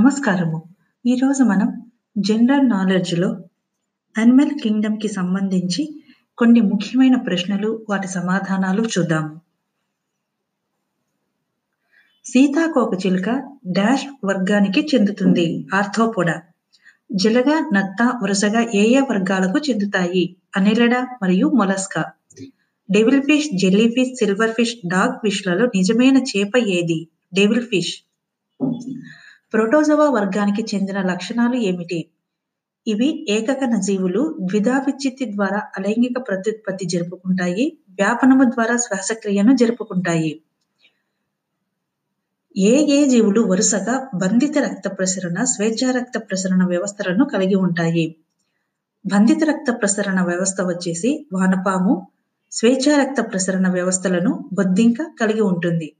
నమస్కారము. ఈరోజు మనం జనరల్ నాలెడ్జ్‌లో అనిమల్ కింగ్డమ్‌కి సంబంధించి కొన్ని ముఖ్యమైన ప్రశ్నలు, వాటి సమాధానాలు చూద్దాము. సీతాకోకచిలుక డాష్ వర్గానికి చెందుతుంది. ఆర్థోపోడా జలగ, నత్త వరుసగా ఏ ఏ వర్గాలకు చెందుతాయి? అనిలడా మరియు mollusca. Devil fish, jelly fish, silver fish, dog ఫిష్‌లలో నిజమైన చేప ఏది? Devil fish. ప్రోటోజోవా వర్గానికి చెందిన లక్షణాలు ఏమిటి? ఇవి ఏకకణ జీవులు ద్విధా ద్వారా అలైంగిక ప్రత్యుత్పత్తి జరుపుకుంటాయి. వ్యాపనము ద్వారా శ్వాసక్రియను జరుపుకుంటాయి. ఏ ఏ జీవులు వరుసగా బంధిత రక్త ప్రసరణ, స్వేచ్ఛా రక్త ప్రసరణ వ్యవస్థలను కలిగి ఉంటాయి? బంధిత రక్త ప్రసరణ వ్యవస్థ వచ్చేసి వానపాము, స్వేచ్ఛా రక్త ప్రసరణ వ్యవస్థలను బొద్దింక కలిగి ఉంటుంది.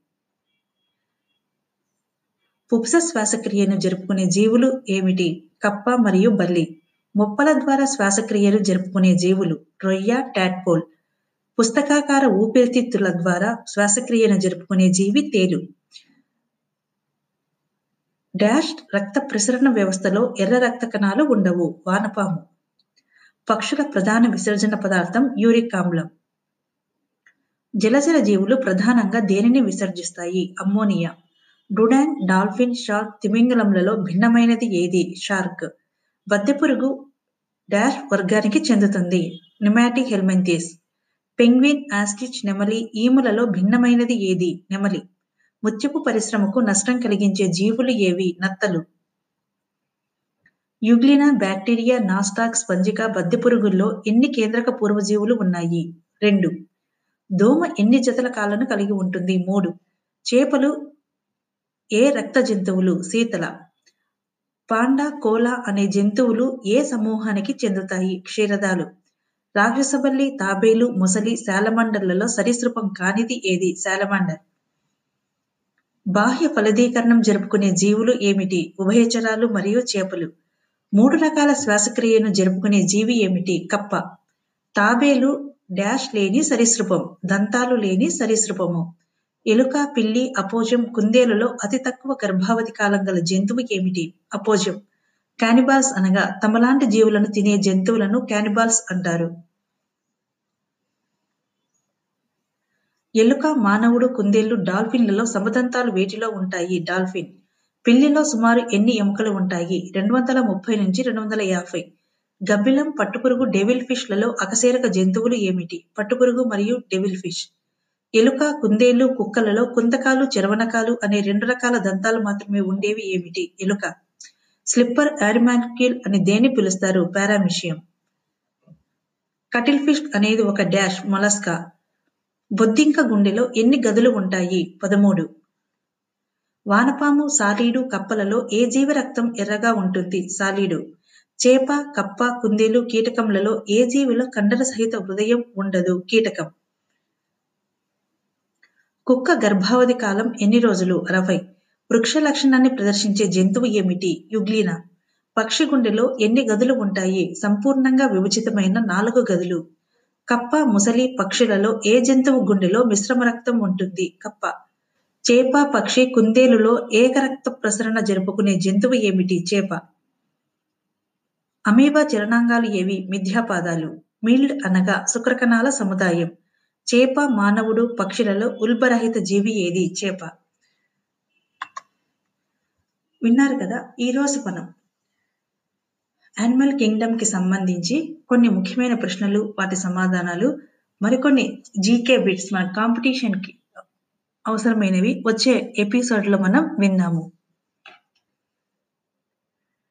పుప్స శ్వాసక్రియను జరుపుకునే జీవులు ఏమిటి? కప్ప మరియు బల్లి. మొప్పల ద్వారా శ్వాసక్రియలు జరుపుకునే జీవులు రొయ్య, టాట్పోల్ పుస్తకాకార ఊపిరితిత్తుల ద్వారా శ్వాసక్రియను జరుపుకునే జీవి తేలు. డాష్ రక్త ప్రసరణ వ్యవస్థలో ఎర్ర రక్త కణాలు ఉండవు. వానపాము. పక్షుల ప్రధాన విసర్జన పదార్థం యూరిక్ ఆమ్లం. జలచర జీవులు ప్రధానంగా దేనిని విసర్జిస్తాయి? అమ్మోనియా. డుడాంగ్, డాల్ఫిన్, షార్క్, తిమింగలంలలో భిన్నమైనది ఏది? షార్క్. వద్దెపురుగు డాష్ వర్గానికి చెందుతుంది. నిమాటిక్ హెల్మింథేస్. పెంగ్విన్, ఆస్టిచ్ నెమలి, ఈములలో భిన్నమైనది ఏది? నెమలి. ముత్యపు పరిశ్రమకు నష్టం కలిగించే జీవులు ఏవి? నత్తలు. యుగ్లినా, బ్యాక్టీరియా నాస్టాక్, స్పంజిక, బద్దెపురుగుల్లో ఎన్ని కేంద్రక పూర్వజీవులు ఉన్నాయి? రెండు. దోమ ఎన్ని జతల కాళ్ళను కలిగి ఉంటుంది? మూడు. చేపలు ఏ రక్త జంతువులు? శీతల. పాండా, కోలా అనే జంతువులు ఏ సమూహానికి చెందుతాయి? క్షీరదాలు. రాక్షసబల్లి, తాబేలు, మొసలి, శాలమండర్లలో సరీసృపం కానిది ఏది? శాలమండర్ బాహ్య ఫలదీకరణం జరుపుకునే జీవులు ఏమిటి? ఉభయచరాలు మరియు చేపలు. మూడు రకాల శ్వాసక్రియను జరుపుకునే జీవి ఏమిటి? కప్ప. తాబేలు డాష్ లేని సరీసృపం. దంతాలు లేని సరీసృపము. ఎలుక, పిల్లి, అపోజం, కుందేలులో అతి తక్కువ గర్భావధి కాలం గల జంతువు ఏమిటి? అపోజం. కానిబాల్స్ అనగా తమలాంటి జీవులను తినే జంతువులను కానిబాల్స్ అంటారు. ఎలుక, మానవుడు, కుందేళ్ళు డాల్ఫిన్లలో సమదంతాలు వేటిలో ఉంటాయి? డాల్ఫిన్. పిల్లిలో సుమారు ఎన్ని ఎముకలు ఉంటాయి? రెండు వందల ముప్పై నుంచి రెండు వందల యాభై. గబ్బిలం, పట్టుపురుగు, డెవిల్ ఫిష్లలో అకశేరక జంతువులు ఏమిటి? పట్టుపురుగు మరియు డెవిల్ ఫిష్. ఎలుక, కుందేళ్ళు కుక్కలలో కుందకాలు, చరవణకాలు అనే రెండు రకాల దంతాలు మాత్రమే ఉండేవి ఏమిటి? ఎలుక. స్లిప్పర్ యానిమాక్యుల్ అని దేన్ని పిలుస్తారు? పారామిషియం కటిల్ ఫిష్ అనేది ఒక డాష్ మొలస్కా. బొద్దింక గుండెలో ఎన్ని గదులు ఉంటాయి? పదమూడు. వానపాము, సాలీడు, కప్పలలో ఏ జీవి రక్తం ఎర్రగా ఉంటుంది? సాలీడు. చేప, కప్ప, కుందేలు, కీటకములలో ఏ జీవిలో కండర సహిత హృదయం ఉండదు? కీటకం. కుక్క గర్భావధి కాలం ఎన్ని రోజులు? అరవై. వృక్ష లక్షణాన్ని ప్రదర్శించే జంతువు ఏమిటి? యుగ్లీనా పక్షి గుండెలో ఎన్ని గదులు ఉంటాయి? సంపూర్ణంగా విభజితమైన నాలుగు గదులు. కప్ప, ముసలి పక్షులలో ఏ జంతువు గుండెలో మిశ్రమ రక్తం ఉంటుంది? కప్ప. చేప, పక్షి, కుందేలులో ఏకరక్త ప్రసరణ జరుపుకునే జంతువు ఏమిటి? చేప. అమీబా చరణాంగాలు ఏవి? మిథ్యాపాదాలు. మిల్డ్ అనగా శుక్రకణాల సముదాయం. చేప, మానవుడు, పక్షులలో ఉల్బరహిత జీవి ఏది? చేప. విన్నారు కదా ఈరోజు మనం యానిమల్ కింగ్డమ్‌కి సంబంధించి కొన్ని ముఖ్యమైన ప్రశ్నలు, వాటి సమాధానాలు, మరికొన్ని జీకే బిట్స్ మన కాంపిటీషన్‌కి అవసరమైనవి వచ్చే ఎపిసోడ్‌లో మనం విన్నాము